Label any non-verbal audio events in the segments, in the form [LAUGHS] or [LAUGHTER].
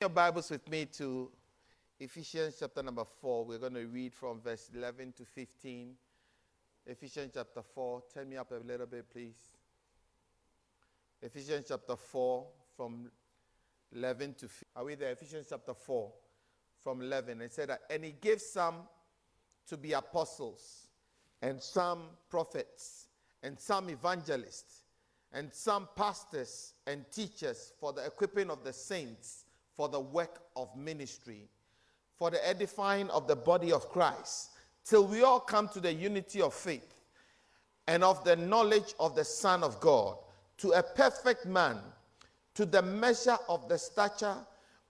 your Bibles with me to Ephesians chapter number 4. We're going to read from verse 11 to 15. Ephesians chapter 4. Turn me up a little bit, please. Ephesians chapter 4 from 11 to 15. Are we there? Ephesians chapter 4 from 11. It said that, and he gave some to be apostles, and some prophets, and some evangelists, and some pastors and teachers for the equipping of the saints for the work of ministry, for the edifying of the body of Christ, till we all come to the unity of faith and of the knowledge of the Son of God, to a perfect man, to the measure of the stature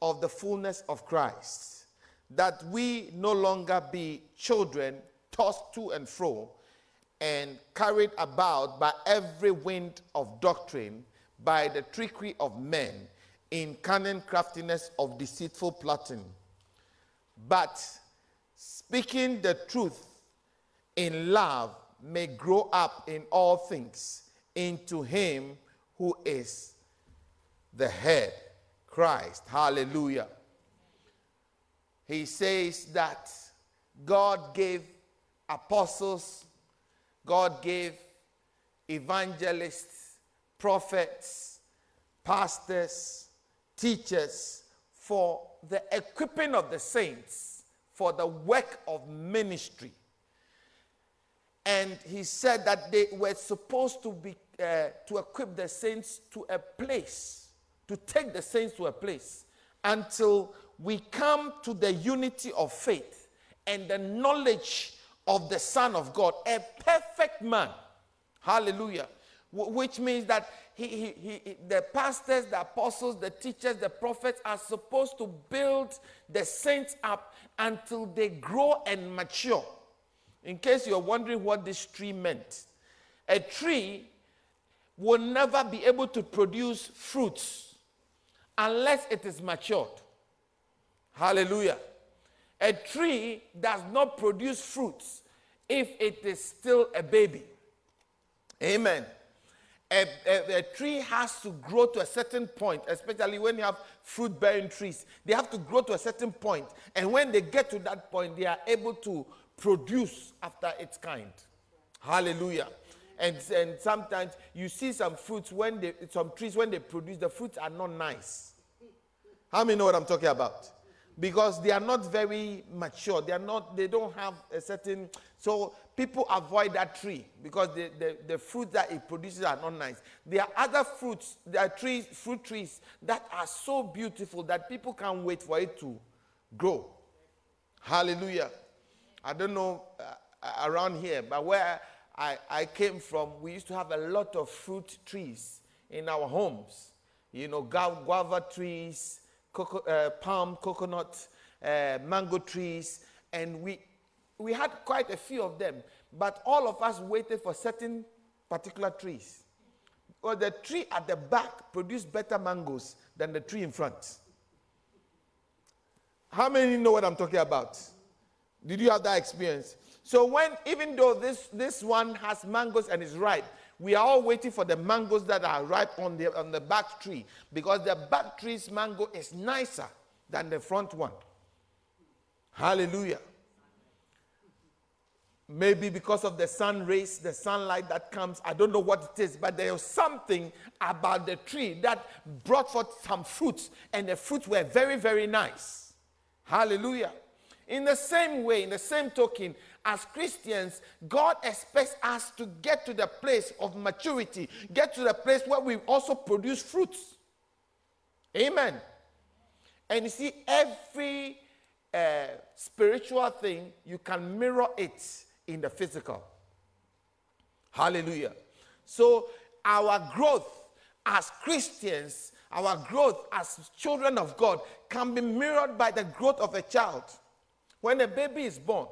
of the fullness of Christ, that we no longer be children tossed to and fro and carried about by every wind of doctrine, by the trickery of men, in cunning craftiness of deceitful plotting. But speaking the truth in love may grow up in all things into him who is the head, Christ. Hallelujah. He says that God gave apostles, God gave evangelists, prophets, pastors, teachers for the equipping of the saints for the work of ministry. And he said that they were supposed to be uh, to equip the saints to a place, to take the saints to a place until we come to the unity of faith and the knowledge of the Son of God, a perfect man. Hallelujah. Which means that he, he, he, the pastors, the apostles, the teachers, the prophets are supposed to build the saints up until they grow and mature. In case you're wondering what this tree meant, a tree will never be able to produce fruits unless it is matured. Hallelujah. A tree does not produce fruits if it is still a baby. Amen a, a, a, tree has to grow to a certain point, especially when you have fruit bearing trees. They have to grow to a certain point, And when they get to that point, they are able to produce after its kind. Hallelujah. And, and sometimes you see some fruits when they, some trees, when they produce, the fruits are not nice. How many know what I'm talking about? Because they are not very mature. They are not, they don't have a certain, so people avoid that tree because the, the, the fruit that it produces are not nice. There are other fruits, there are trees, fruit trees that are so beautiful that people can't wait for it to grow. Hallelujah. I don't know uh, around here, but where I, I came from, we used to have a lot of fruit trees in our homes. You know, guava trees, coco, uh, palm, coconut, uh, mango trees, and we we had quite a few of them, but all of us waited for certain particular trees. Or the tree at the back produced better mangoes than the tree in front. How many know what I'm talking about? Did you have that experience? So when even though this, this one has mangoes and is ripe, we are all waiting for the mangoes that are ripe on the on the back tree because the back tree's mango is nicer than the front one. Hallelujah. Maybe because of the sun rays, the sunlight that comes. I don't know what it is, but there was something about the tree that brought forth some fruits, and the fruits were very, very nice. Hallelujah. In the same way, in the same token, as Christians, God expects us to get to the place of maturity, get to the place where we also produce fruits. Amen. And you see, every uh, spiritual thing, you can mirror it in the physical. Hallelujah. So, our growth as Christians, our growth as children of God, can be mirrored by the growth of a child. When a baby is born,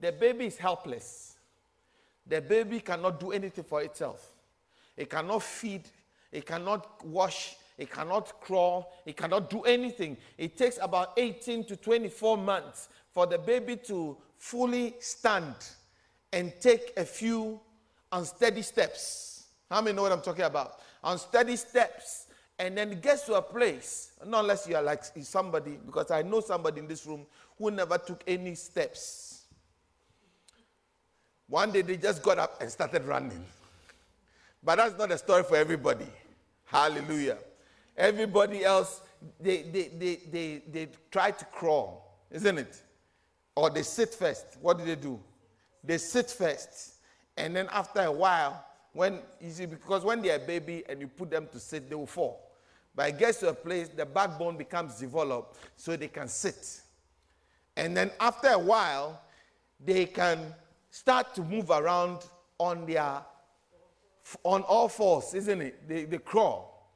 the baby is helpless. The baby cannot do anything for itself. It cannot feed, it cannot wash, it cannot crawl, it cannot do anything. It takes about 18 to 24 months for the baby to fully stand and take a few unsteady steps. How many know what I'm talking about? Unsteady steps and then it gets to a place, not unless you are like somebody, because I know somebody in this room who never took any steps. One day they just got up and started running. But that's not a story for everybody. Hallelujah. Everybody else, they, they, they, they, they try to crawl, isn't it? Or they sit first. What do they do? They sit first. And then after a while, when you see, because when they're a baby and you put them to sit, they will fall. But it gets to a place, the backbone becomes developed so they can sit. And then after a while, they can start to move around on their on all fours, isn't it? They, they crawl.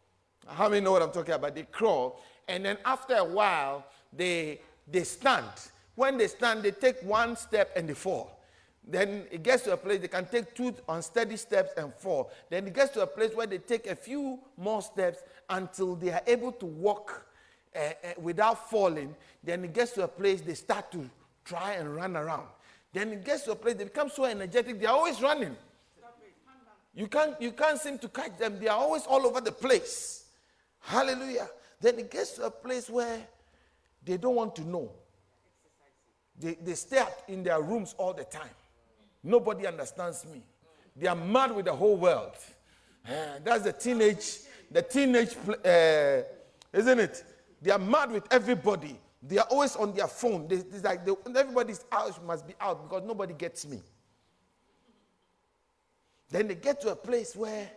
How many know what I'm talking about? They crawl. And then after a while, they they stand. When they stand, they take one step and they fall. Then it gets to a place they can take two unsteady steps and fall. Then it gets to a place where they take a few more steps until they are able to walk uh, uh, without falling. Then it gets to a place they start to try and run around. Then it gets to a place they become so energetic, they are always running. You can't, you can't seem to catch them. They are always all over the place. Hallelujah. Then it gets to a place where they don't want to know. They, they stay in their rooms all the time. Nobody understands me. They are mad with the whole world. Uh, that's the teenage, the teenage, uh, isn't it? They are mad with everybody. They are always on their phone. They, like they, everybody's house must be out because nobody gets me. Then they get to a place where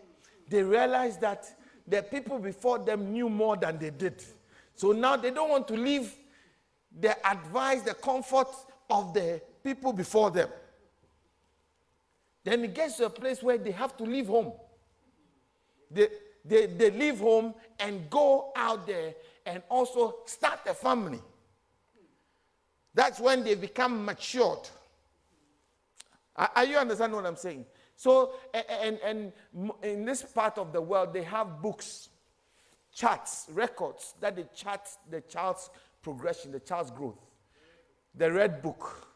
they realize that the people before them knew more than they did. So now they don't want to leave the advice, the comfort of the people before them. Then it gets to a place where they have to leave home. They, they, they leave home and go out there and also start a family. That's when they become matured. Are, you understanding what I'm saying? So, and, and in this part of the world, they have books, charts, records that they chart the child's progression, the child's growth. The red book.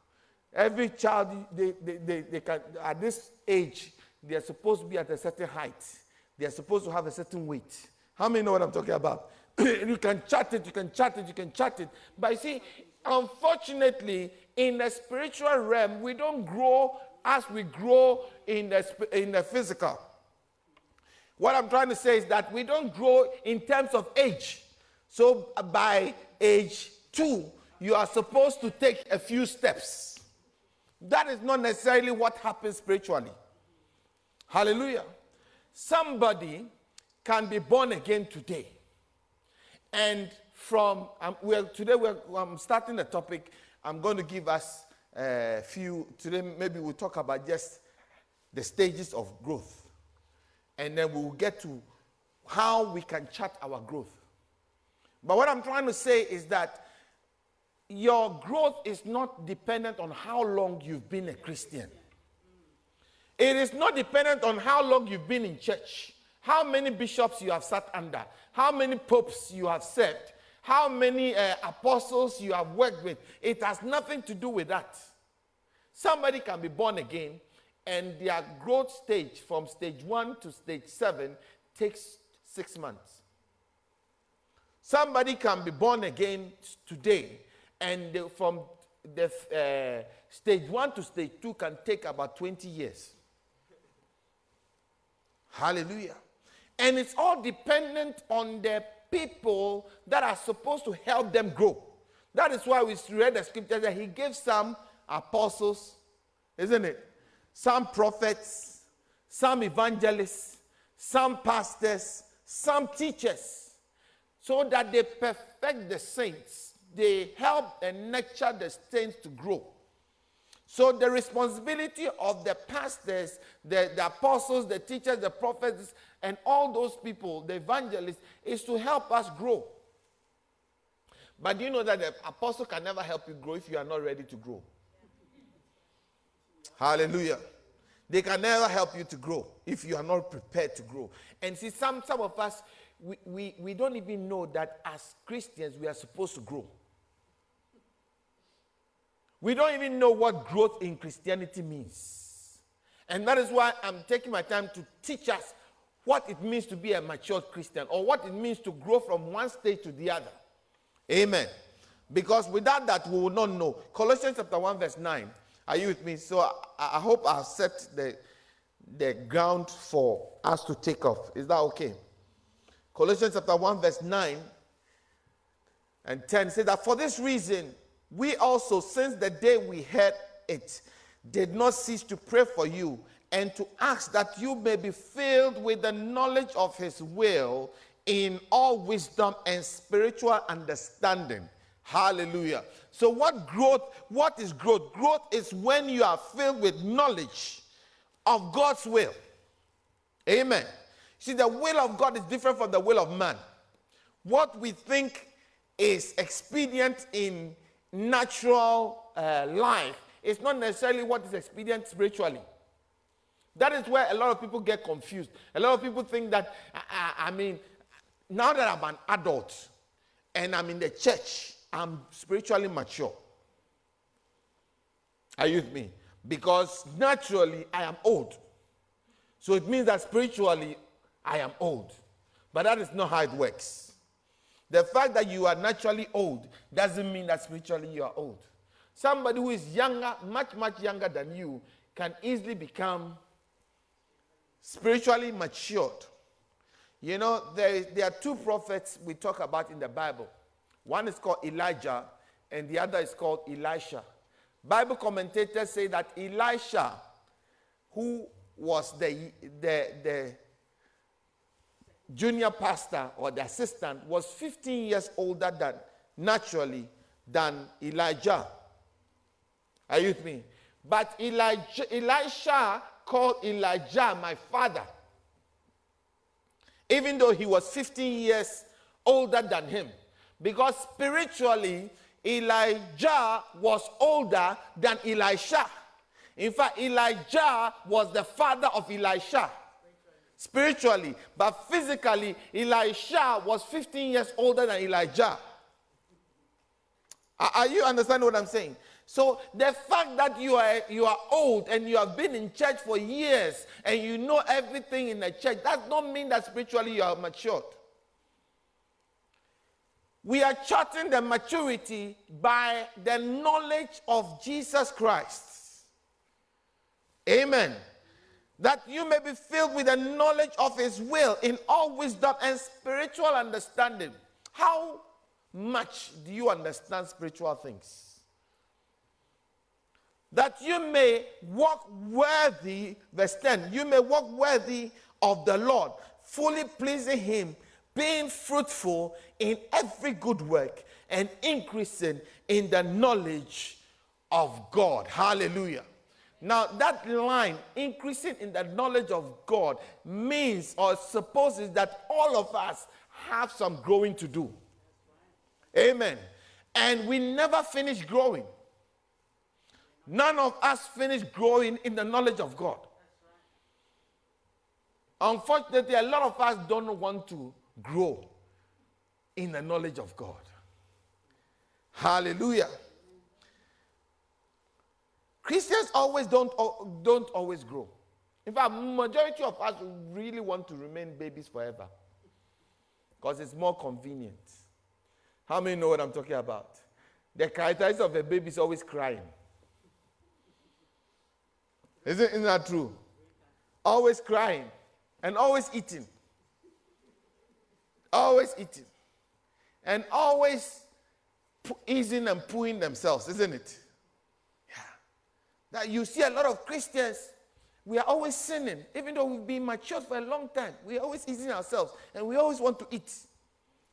Every child, they, they, they, they can, at this age, they are supposed to be at a certain height. They are supposed to have a certain weight. How many know what I'm talking about? [COUGHS] you can chart it, you can chart it, you can chart it. But you see, unfortunately, in the spiritual realm, we don't grow as we grow in the, in the physical. What I'm trying to say is that we don't grow in terms of age. So uh, by age two, you are supposed to take a few steps. That is not necessarily what happens spiritually. Hallelujah. Somebody can be born again today. And from, um, well, today we're, I'm starting a topic. I'm going to give us a few, today maybe we'll talk about just the stages of growth. And then we'll get to how we can chart our growth. But what I'm trying to say is that your growth is not dependent on how long you've been a Christian. It is not dependent on how long you've been in church, how many bishops you have sat under, how many popes you have served, how many uh, apostles you have worked with. It has nothing to do with that. Somebody can be born again, and their growth stage from stage one to stage seven takes six months. Somebody can be born again today and from the uh, stage one to stage two can take about 20 years. Hallelujah. And it's all dependent on the people that are supposed to help them grow. That is why we read the scripture that he gave some apostles, isn't it? Some prophets, some evangelists, some pastors, some teachers, so that they perfect the saints they help and nurture the saints to grow. So the responsibility of the pastors, the, the apostles, the teachers, the prophets, and all those people, the evangelists, is to help us grow. But do you know that the apostle can never help you grow if you are not ready to grow? Hallelujah. They can never help you to grow if you are not prepared to grow. And see, some, some of us, we, we, we don't even know that as Christians we are supposed to grow. We don't even know what growth in Christianity means. And that is why I'm taking my time to teach us what it means to be a matured Christian or what it means to grow from one stage to the other. Amen. Because without that, we will not know. Colossians chapter 1, verse 9. Are you with me? So I, I hope I've set the, the ground for us to take off. Is that okay? Colossians chapter 1, verse 9 and 10 say that for this reason, we also, since the day we heard it, did not cease to pray for you and to ask that you may be filled with the knowledge of his will in all wisdom and spiritual understanding. Hallelujah. So, what growth? What is growth? Growth is when you are filled with knowledge of God's will. Amen. See, the will of God is different from the will of man. What we think is expedient in natural uh, life is not necessarily what is expedient spiritually. That is where a lot of people get confused. A lot of people think that, I, I mean, now that I'm an adult and I'm in the church, I'm spiritually mature. Are you with me? Because naturally I am old. So it means that spiritually I am old. But that is not how it works. The fact that you are naturally old doesn't mean that spiritually you are old. Somebody who is younger, much, much younger than you, can easily become spiritually matured. You know, there, there are two prophets we talk about in the Bible. One is called Elijah, and the other is called Elisha. Bible commentators say that Elisha, who was the, the, the junior pastor or the assistant, was 15 years older than naturally than Elijah. Are you with me? But Elijah, Elisha called Elijah my father, even though he was 15 years older than him. Because spiritually, Elijah was older than Elisha. In fact, Elijah was the father of Elisha spiritually, but physically, Elisha was 15 years older than Elijah. Are you understanding what I'm saying? So the fact that you are you are old and you have been in church for years and you know everything in the church that does not mean that spiritually you are matured. We are charting the maturity by the knowledge of Jesus Christ. Amen. That you may be filled with the knowledge of his will in all wisdom and spiritual understanding. How much do you understand spiritual things? That you may walk worthy, verse 10, you may walk worthy of the Lord, fully pleasing him being fruitful in every good work and increasing in the knowledge of God. Hallelujah. Now, that line, increasing in the knowledge of God, means or supposes that all of us have some growing to do. Amen. And we never finish growing. None of us finish growing in the knowledge of God. Unfortunately, a lot of us don't want to grow in the knowledge of God. Hallelujah. Christians always don't, don't always grow. In fact, majority of us really want to remain babies forever because it's more convenient. How many know what I'm talking about? The characteristics of a baby is always crying. Isn't, isn't that true? Always crying and always eating. Always eating. And always easing and pooing themselves, isn't it? Yeah. That you see a lot of Christians, we are always sinning. Even though we've been matured for a long time, we are always easing ourselves and we always want to eat.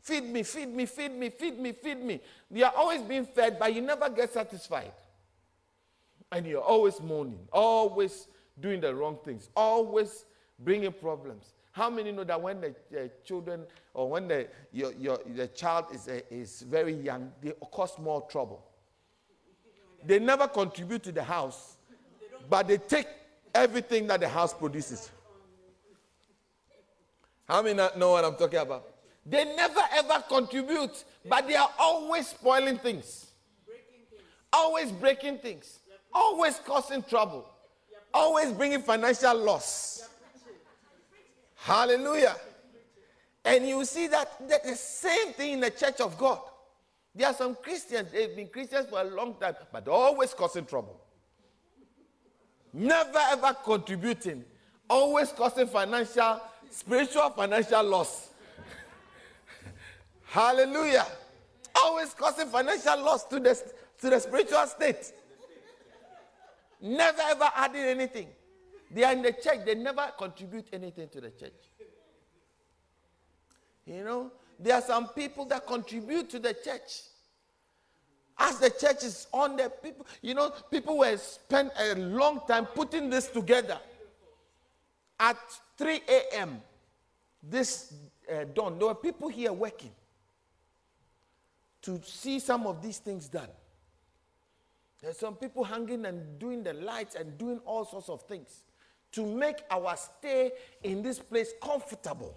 Feed me, feed me, feed me, feed me, feed me. We are always being fed, but you never get satisfied. And you're always moaning, always doing the wrong things, always bringing problems. How many know that when the children or when the, your, your, the child is, uh, is very young, they cause more trouble? They never contribute to the house, but they take everything that the house produces. How many know what I'm talking about? They never ever contribute, but they are always spoiling things, always breaking things, always causing trouble, always bringing financial loss. Hallelujah. And you see that the same thing in the church of God. There are some Christians, they've been Christians for a long time, but always causing trouble. Never ever contributing, always causing financial, spiritual financial loss. [LAUGHS] Hallelujah. Always causing financial loss to the, to the spiritual state. Never ever adding anything. They are in the church, they never contribute anything to the church. You know, there are some people that contribute to the church. As the church is on the people, you know, people were spent a long time putting this together. At 3 a.m. this uh, dawn, there were people here working to see some of these things done. There's some people hanging and doing the lights and doing all sorts of things to make our stay in this place comfortable.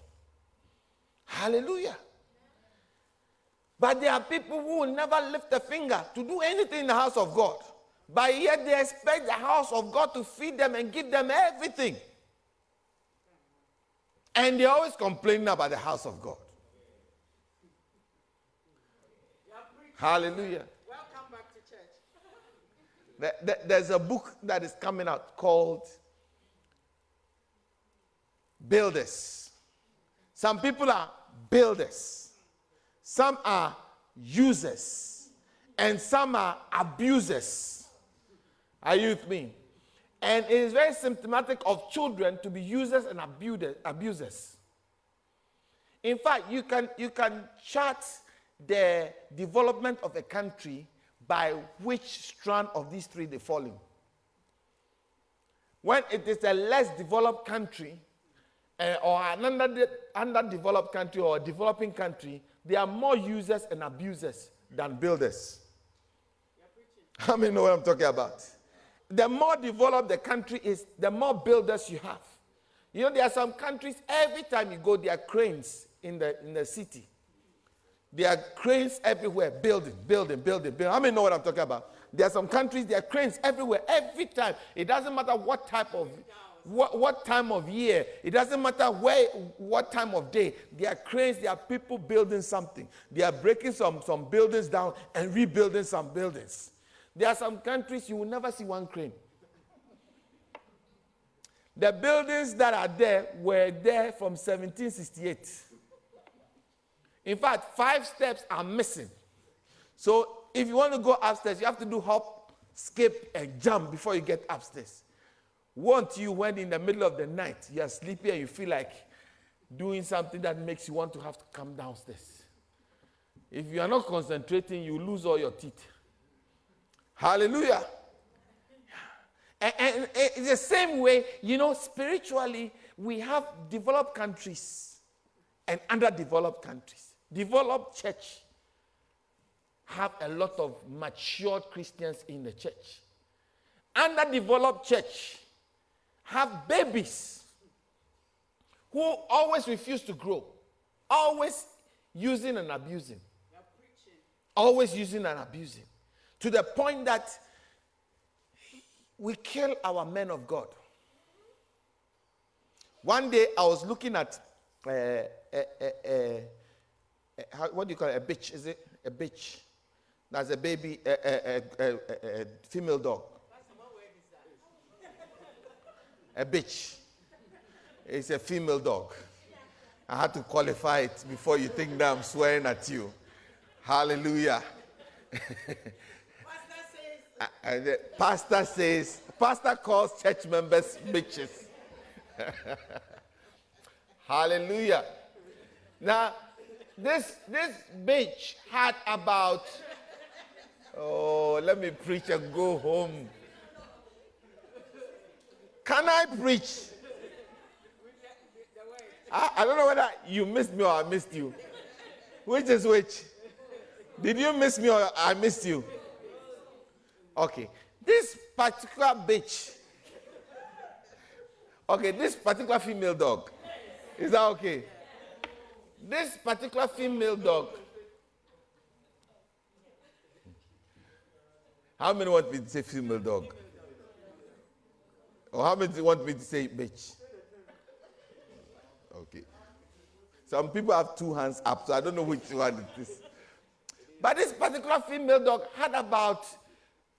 Hallelujah. But there are people who will never lift a finger to do anything in the house of God. But yet they expect the house of God to feed them and give them everything. And they're always complaining about the house of God. Hallelujah. Welcome back to church. There's a book that is coming out called Builders. Some people are builders. Some are users, and some are abusers. Are you with me? And it is very symptomatic of children to be users and abusers. In fact, you can, you can chart the development of a country by which strand of these three they fall in. When it is a less developed country uh, or an under, underdeveloped country or a developing country, there are more users and abusers than builders. How many know what I'm talking about? The more developed the country is, the more builders you have. You know, there are some countries, every time you go, there are cranes in the, in the city. There are cranes everywhere, building, building, building, building. How many know what I'm talking about? There are some countries, there are cranes everywhere, every time. It doesn't matter what type of what, what time of year, it doesn't matter where, what time of day, there are cranes, there are people building something. They are breaking some, some buildings down and rebuilding some buildings. There are some countries you will never see one crane. The buildings that are there were there from 1768. In fact, five steps are missing. So if you want to go upstairs, you have to do hop, skip, and jump before you get upstairs. Want you when in the middle of the night you are sleepy and you feel like doing something that makes you want to have to come downstairs. If you are not concentrating, you lose all your teeth. Hallelujah. And, and, and the same way, you know, spiritually, we have developed countries and underdeveloped countries. Developed church have a lot of matured Christians in the church. Underdeveloped church have babies who always refuse to grow, always using and abusing. Always using and abusing. To the point that we kill our men of God. One day I was looking at uh, uh, uh, Eh, how, what do you call it? A bitch, is it? A bitch. That's a baby, a, a a female dog a bitch. It's a female dog. I had to qualify it before you think that I'm swearing at you. Hallelujah. [LAUGHS] Pastor says, pastor says, pastor calls church members bitches. [LAUGHS] Hallelujah. Now, this this bitch had about oh, let me preach and go home. Can I preach? I, I don't know whether you missed me or I missed you. Which is which? Did you miss me or I missed you? Okay. This particular bitch. Okay, this particular female dog. Is that okay? This particular female dog. How many want me to say female dog? Or how many want me to say bitch? Okay. Some people have two hands up, so I don't know which one it is. But this particular female dog had about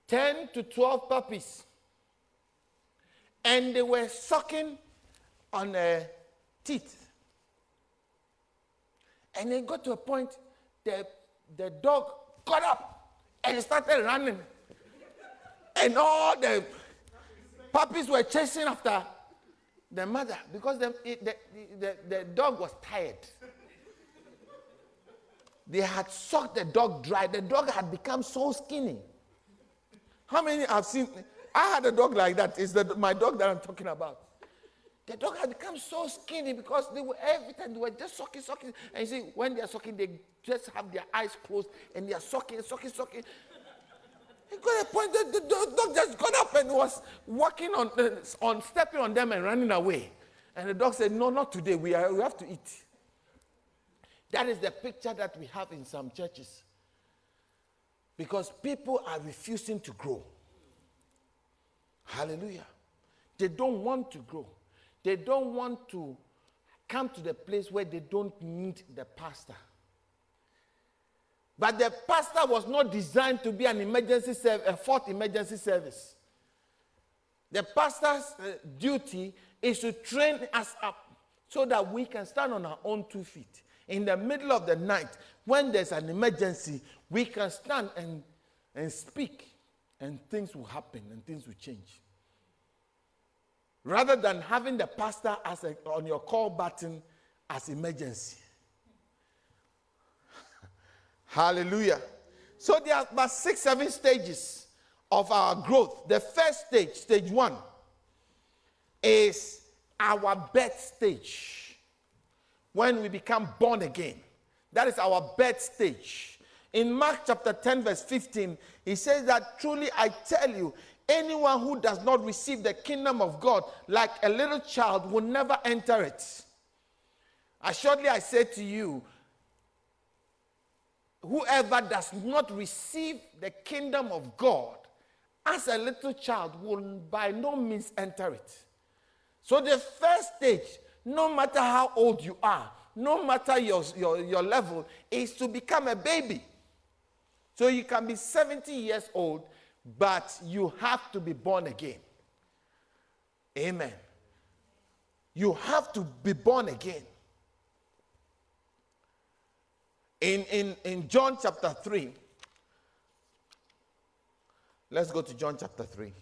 10 to 12 puppies. And they were sucking on her teeth. And it got to a point, the, the dog got up and started running. And all the puppies were chasing after the mother because the, the, the, the, dog was tired. They had sucked the dog dry. The dog had become so skinny. How many have seen? I had a dog like that. It's the, my dog that I'm talking about. The dog had become so skinny because they were every time they were just sucking, sucking. And you see, when they are sucking, they just have their eyes closed and they are sucking, sucking, sucking. It got a point that the, dog just got up and was walking on, uh, on stepping on them and running away. And the dog said, No, not today. We, are, we have to eat. That is the picture that we have in some churches. Because people are refusing to grow. Hallelujah. They don't want to grow. They don't want to come to the place where they don't need the pastor. But the pastor was not designed to be an emergency service, a fourth emergency service. The pastor's uh, duty is to train us up so that we can stand on our own two feet. In the middle of the night, when there's an emergency, we can stand and, and speak, and things will happen and things will change rather than having the pastor as a, on your call button as emergency. [LAUGHS] Hallelujah. So there are about six, seven stages of our growth. The first stage, stage one, is our birth stage. When we become born again. That is our birth stage. In Mark chapter 10, verse 15, he says that truly I tell you, Anyone who does not receive the kingdom of God like a little child will never enter it. Assuredly, I say to you, whoever does not receive the kingdom of God as a little child will by no means enter it. So, the first stage, no matter how old you are, no matter your, your, your level, is to become a baby. So, you can be 70 years old but you have to be born again. Amen. You have to be born again. In, in, in John chapter 3, let's go to John chapter 3.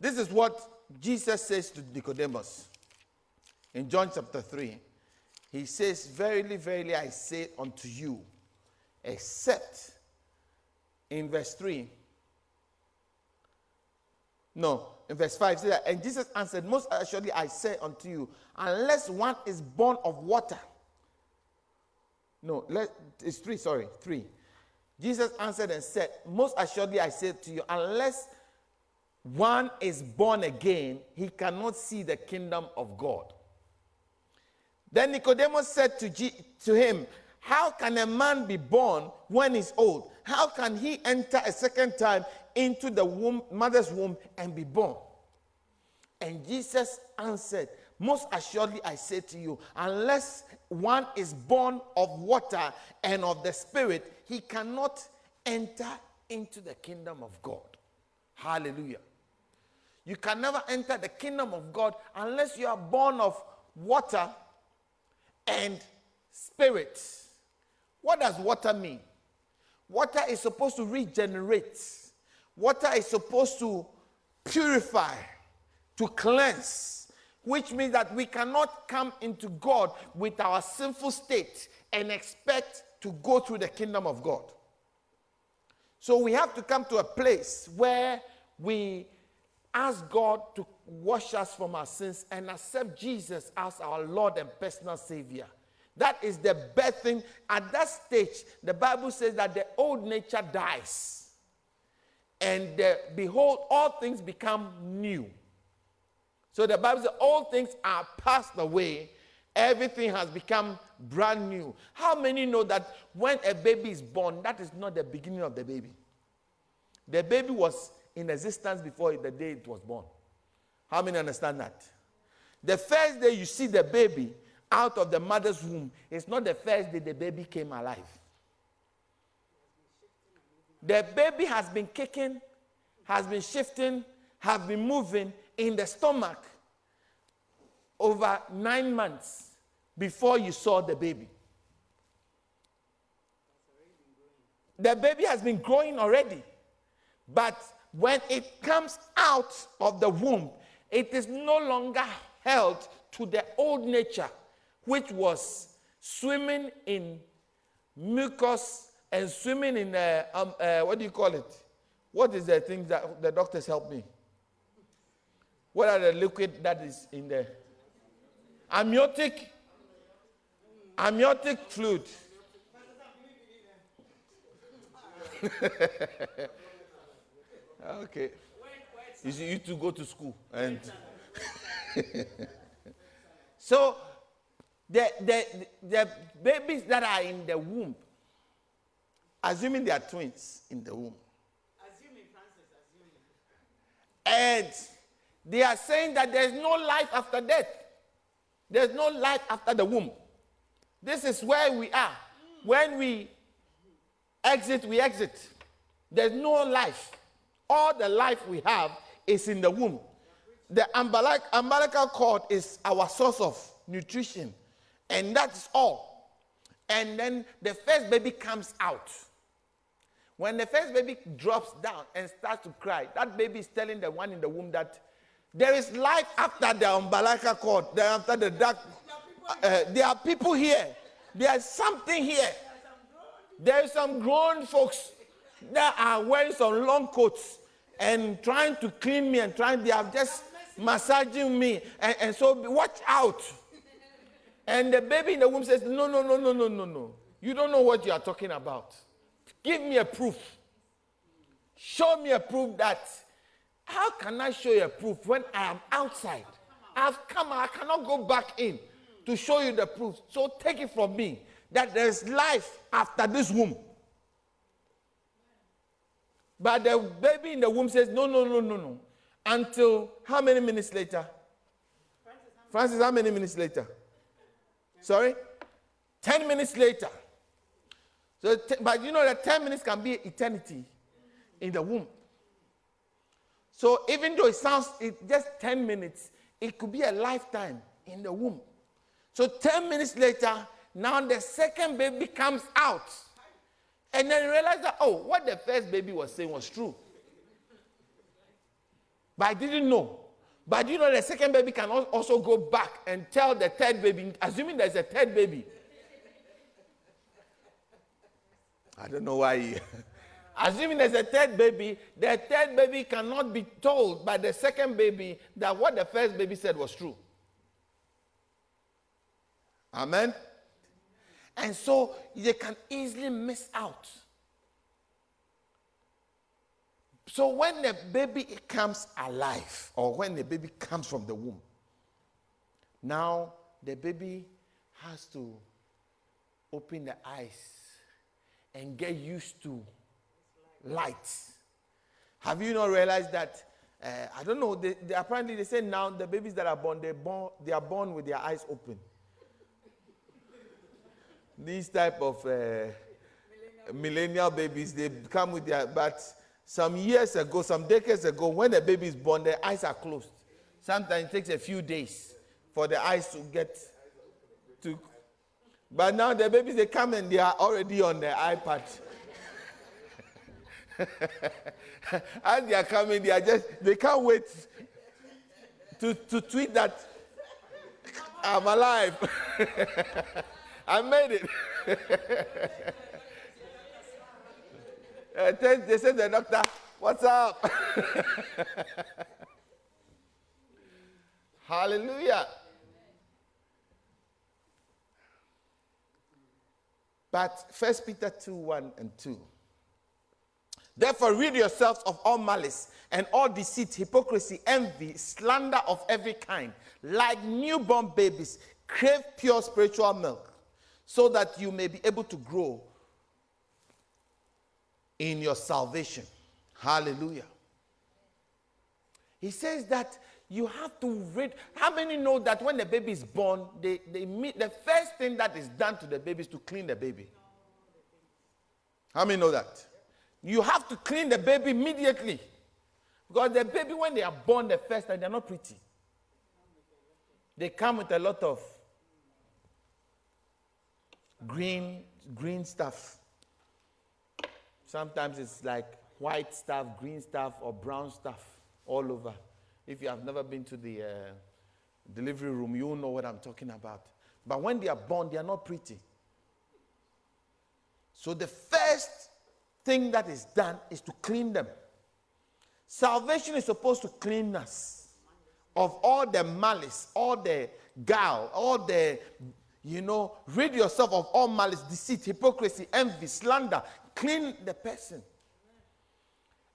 This is what Jesus says to Nicodemus in John chapter 3. He says, Verily, verily, I say unto you, except in verse 3. No, in verse 5, say that, and Jesus answered, Most assuredly I say unto you, unless one is born of water. No, let, it's 3, sorry, 3. Jesus answered and said, Most assuredly I say to you, unless one is born again, he cannot see the kingdom of God. Then Nicodemus said to, G- to him, How can a man be born when he's old? How can he enter a second time into the womb, mother's womb and be born? And Jesus answered, Most assuredly, I say to you, unless one is born of water and of the Spirit, he cannot enter into the kingdom of God. Hallelujah. You can never enter the kingdom of God unless you are born of water and spirit. What does water mean? Water is supposed to regenerate. Water is supposed to purify, to cleanse, which means that we cannot come into God with our sinful state and expect to go through the kingdom of God. So we have to come to a place where we ask God to wash us from our sins and accept Jesus as our Lord and personal Savior. That is the best thing. At that stage, the Bible says that the old nature dies. And behold, all things become new. So the Bible says all things are passed away. Everything has become brand new. How many know that when a baby is born, that is not the beginning of the baby? The baby was in existence before the day it was born. How many understand that? The first day you see the baby out of the mother's womb, it's not the first day the baby came alive. The baby has been kicking, has been shifting, has been moving in the stomach over nine months before you saw the baby. The baby has been growing already. But when it comes out of the womb, it is no longer held to the old nature, which was swimming in mucus and swimming in, uh, um, uh, what do you call it? What is the thing that the doctors help me? What are the liquid that is in there? Amniotic, amniotic fluid. [LAUGHS] okay. You you to go to school and. [LAUGHS] so, the, the, the babies that are in the womb, assuming they are twins in the womb, Assuming, Francis, assuming. and they are saying that there's no life after death. There's no life after the womb. This is where we are. When we exit, we exit. There's no life. All the life we have is in the womb. The umbilic- umbilical cord is our source of nutrition, and that's all. And then the first baby comes out. When the first baby drops down and starts to cry, that baby is telling the one in the womb that there is life after the umbilical cord, there after the dark. Uh, there are people here. There is something here. There are some grown folks that are wearing some long coats and trying to clean me and trying, they are just massaging me. And, and so watch out. And the baby in the womb says, No, no, no, no, no, no, no. You don't know what you are talking about. Give me a proof. Show me a proof that. How can I show you a proof when I am outside? I've come, I cannot go back in to show you the proof. So take it from me that there's life after this womb. But the baby in the womb says, No, no, no, no, no. Until how many minutes later? Francis, how many minutes later? Sorry? 10 minutes later. So, but you know that 10 minutes can be eternity in the womb. So even though it sounds it just 10 minutes, it could be a lifetime in the womb. So 10 minutes later, now the second baby comes out. And then you realize that, oh, what the first baby was saying was true. But I didn't know. But you know, the second baby can also go back and tell the third baby, assuming there's a third baby. I don't know why. [LAUGHS] assuming there's a third baby, the third baby cannot be told by the second baby that what the first baby said was true. Amen. And so they can easily miss out. So when the baby comes alive, or when the baby comes from the womb, now the baby has to open the eyes and get used to light. Have you not realized that? Uh, I don't know. They, they, apparently, they say now the babies that are born, they born, they are born with their eyes open. These type of uh, millennial babies, they come with their. But some years ago, some decades ago, when the baby is born, their eyes are closed. Sometimes it takes a few days for the eyes to get to. But now the babies they come and they are already on the iPad. [LAUGHS] As they are coming, they are just they can't wait to, to tweet that I'm alive. [LAUGHS] I made it. [LAUGHS] Uh, they said the doctor, what's up? [LAUGHS] Hallelujah. But First Peter 2 1 and 2. Therefore, rid yourselves of all malice and all deceit, hypocrisy, envy, slander of every kind. Like newborn babies, crave pure spiritual milk, so that you may be able to grow in your salvation. Hallelujah. He says that you have to read. How many know that when the baby is born, they, they meet the first thing that is done to the baby is to clean the baby? How many know that? You have to clean the baby immediately. Because the baby, when they are born the first time, they're not pretty. They come with a lot of green, green stuff. Sometimes it's like white stuff, green stuff, or brown stuff all over. If you have never been to the uh, delivery room, you know what I'm talking about. But when they are born, they are not pretty. So the first thing that is done is to clean them. Salvation is supposed to clean us of all the malice, all the guile, all the, you know, rid yourself of all malice, deceit, hypocrisy, envy, slander. Clean the person.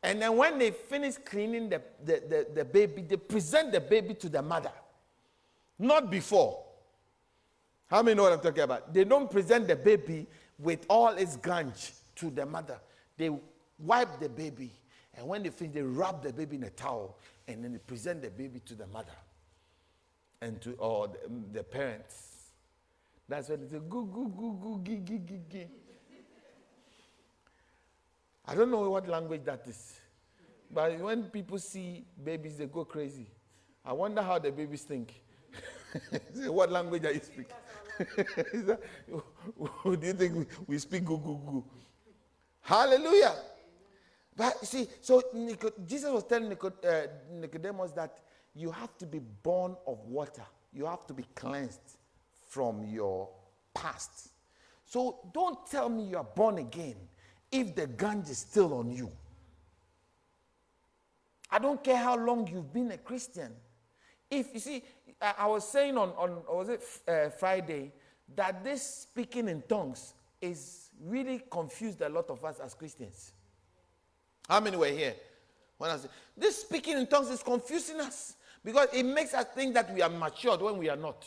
And then when they finish cleaning the, the, the, the, baby, they present the baby to the mother. Not before. How many know what I'm talking about? They don't present the baby with all its grunge to the mother. They wipe the baby. And when they finish, they wrap the baby in a towel. And then they present the baby to the mother and to or the, the parents. That's when they say, goo, goo, goo, goo, gee, gee, gee, gee. I don't know what language that is. But when people see babies, they go crazy. I wonder how the babies think. [LAUGHS] what language are you speaking? [LAUGHS] do you think we, speak goo goo goo? Hallelujah. But see, so Jesus was telling uh, Nicodemus that you have to be born of water. You have to be cleansed from your past. So don't tell me you are born again if the ganj is still on you. I don't care how long you've been a Christian. If you see, I, I was saying on, on was it uh, Friday that this speaking in tongues is really confused a lot of us as Christians. How many were here? When I say this speaking in tongues is confusing us because it makes us think that we are matured when we are not.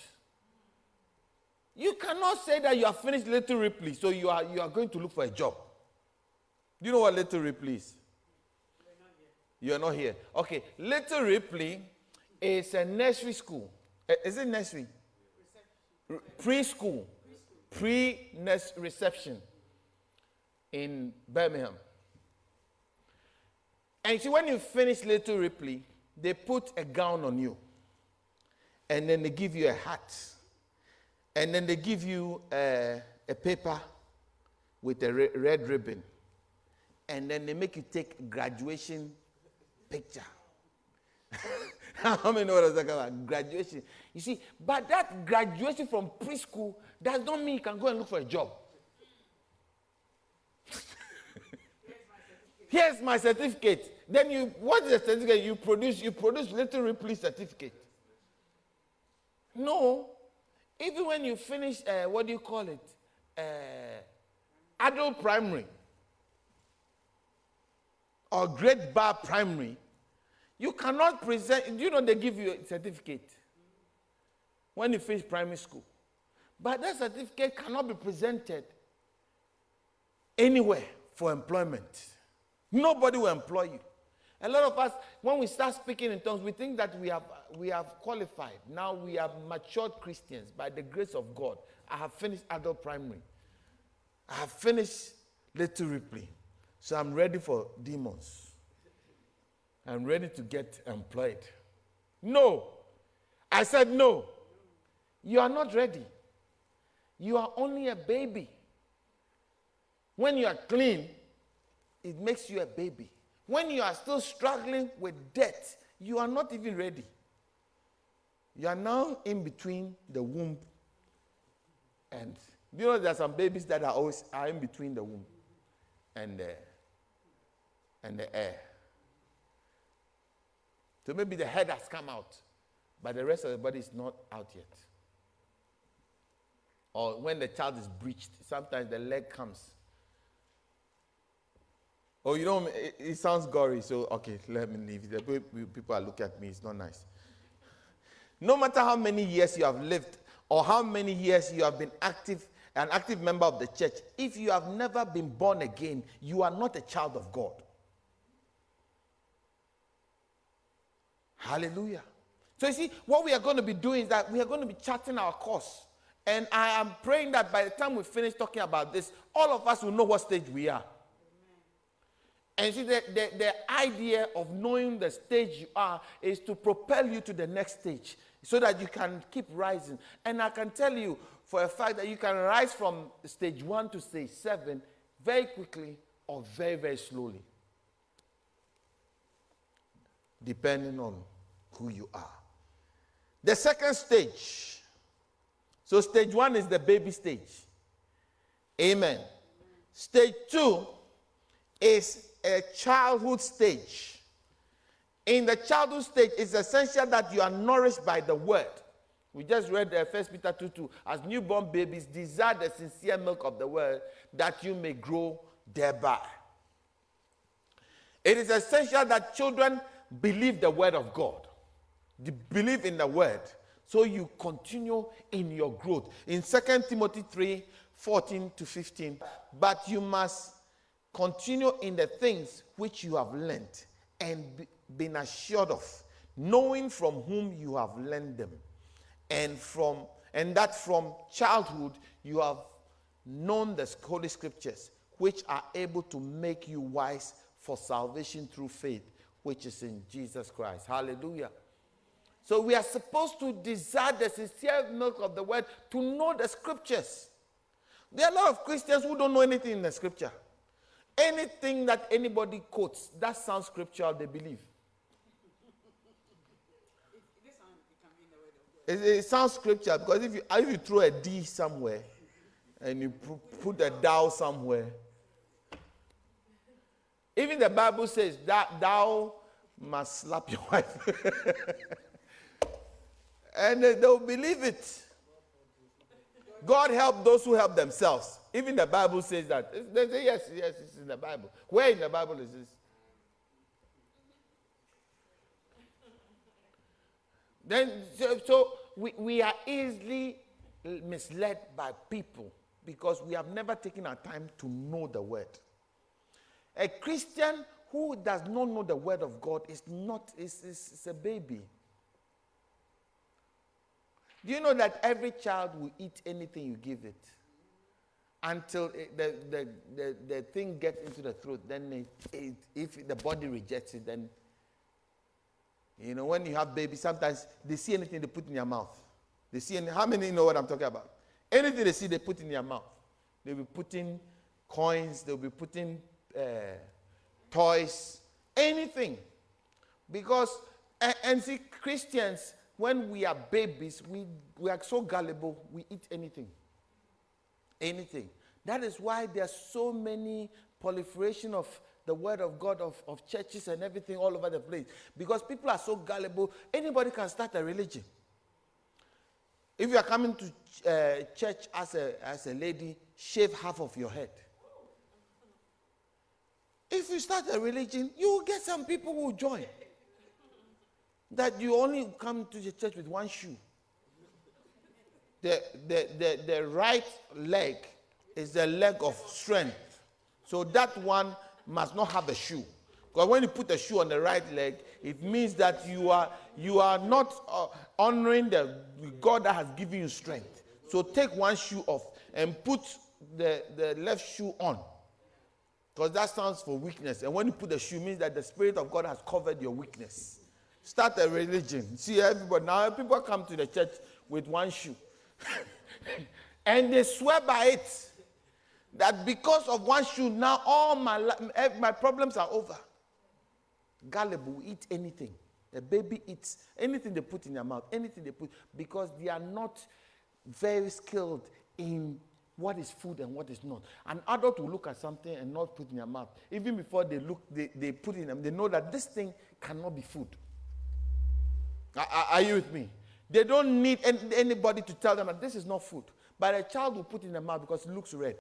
You cannot say that you have finished Little Ripley, so you are, you are going to look for a job. Do you know what Little Ripley is? You're not here. Okay, Little Ripley is a nursery school. Eh, is it nursery? Preschool. Pre reception in Birmingham. And see, when you finish Little Ripley, they put a gown on you. And then they give you a hat. And then they give you a, a paper with a re- red ribbon and then they make you take graduation picture. [LAUGHS] How many know what I'm talking about? Graduation. You see, but that graduation from preschool does not mean you can go and look for a job. [LAUGHS] Here's my certificate. Then you, what is the certificate you produce? You produce Little Ripley certificate. No. Even when you finish, uh, what do you call it? Uh, adult primary or grade bar primary, you cannot present, you know, they give you a certificate when you finish primary school. But that certificate cannot be presented anywhere for employment. Nobody will employ you. A lot of us, when we start speaking in tongues, we think that we have, we have qualified. Now we are matured Christians by the grace of God. I have finished adult primary. I have finished Little Ripley. So I'm ready for demons. I'm ready to get employed. No. I said no. You are not ready. You are only a baby. When you are clean, it makes you a baby. When you are still struggling with debt, you are not even ready. You are now in between the womb and you know there are some babies that are always are in between the womb and uh, and the air. So maybe the head has come out, but the rest of the body is not out yet. Or when the child is breached, sometimes the leg comes. Oh, you know, it, it sounds gory, so okay, let me leave. The people are looking at me, it's not nice. No matter how many years you have lived or how many years you have been active, an active member of the church, if you have never been born again, you are not a child of God. Hallelujah. So you see, what we are going to be doing is that we are going to be charting our course. And I am praying that by the time we finish talking about this, all of us will know what stage we are. And see, the, the, the idea of knowing the stage you are is to propel you to the next stage so that you can keep rising. And I can tell you for a fact that you can rise from stage one to stage seven very quickly or very, very slowly, depending on who you are. The second stage. So, stage one is the baby stage. Amen. Stage two is a childhood stage. In the childhood stage, it's essential that you are nourished by the word. We just read uh, 1 Peter 2 2. As newborn babies, desire the sincere milk of the word that you may grow thereby. It is essential that children believe the word of God, they believe in the word, so you continue in your growth. In 2 Timothy 3 14 to 15, but you must continue in the things which you have learned and be, been assured of, knowing from whom you have learned them, and from and that from childhood you have known the holy scriptures, which are able to make you wise for salvation through faith, which is in Jesus Christ. Hallelujah. So we are supposed to desire the sincere milk of the word to know the scriptures. There are a lot of Christians who don't know anything in the scripture. Anything that anybody quotes, that sounds scriptural, they believe. It, it, sounds scriptural because if you, if you throw a D somewhere and you put a thou somewhere, even the Bible says that thou must slap your [LAUGHS] wife. and they'll believe it. God help those who help themselves. Even the Bible says that. They say, yes, yes, it's in the Bible. Where in the Bible is this? Then, so, so we, we are easily misled by people because we have never taken our time to know the word. A Christian who does not know the word of God is not, is, is, is a baby. Do you know that every child will eat anything you give it? Until it, the, the, the, the thing gets into the throat, then it, it, if the body rejects it, then, you know, when you have babies, sometimes they see anything they put in their mouth. They see, any, how many know what I'm talking about? Anything they see, they put in their mouth. They'll be putting coins, they'll be putting uh, toys, anything. Because, and, and see, Christians, when we are babies, we, we are so gullible, we eat anything. Anything. That is why there are so many proliferation of the word of God, of, of churches and everything all over the place. Because people are so gullible, anybody can start a religion. If you are coming to uh, church as a, as a lady, shave half of your head. If you start a religion, you will get some people who join that you only come to the church with one shoe. The, the, the, the right leg is the leg of strength. So that one must not have a shoe. Because when you put a shoe on the right leg, it means that you are, you are not uh, honoring the God that has given you strength. So take one shoe off and put the, the left shoe on. Because that stands for weakness. And when you put the shoe, means that the Spirit of God has covered your weakness start a religion. See, everybody now people come to the church with one shoe. [LAUGHS] and they swear by it that because of one shoe, now all my, eh, my problems are over. Gullible will eat anything. The baby eats anything they put in their mouth, anything they put, because they are not very skilled in what is food and what is not. An adult will look at something and not put in their mouth. Even before they look, they, they put in them, they know that this thing cannot be food. Are, are you with me? They don't need any, anybody to tell them that this is not food. But a child will put in the mouth because it looks red.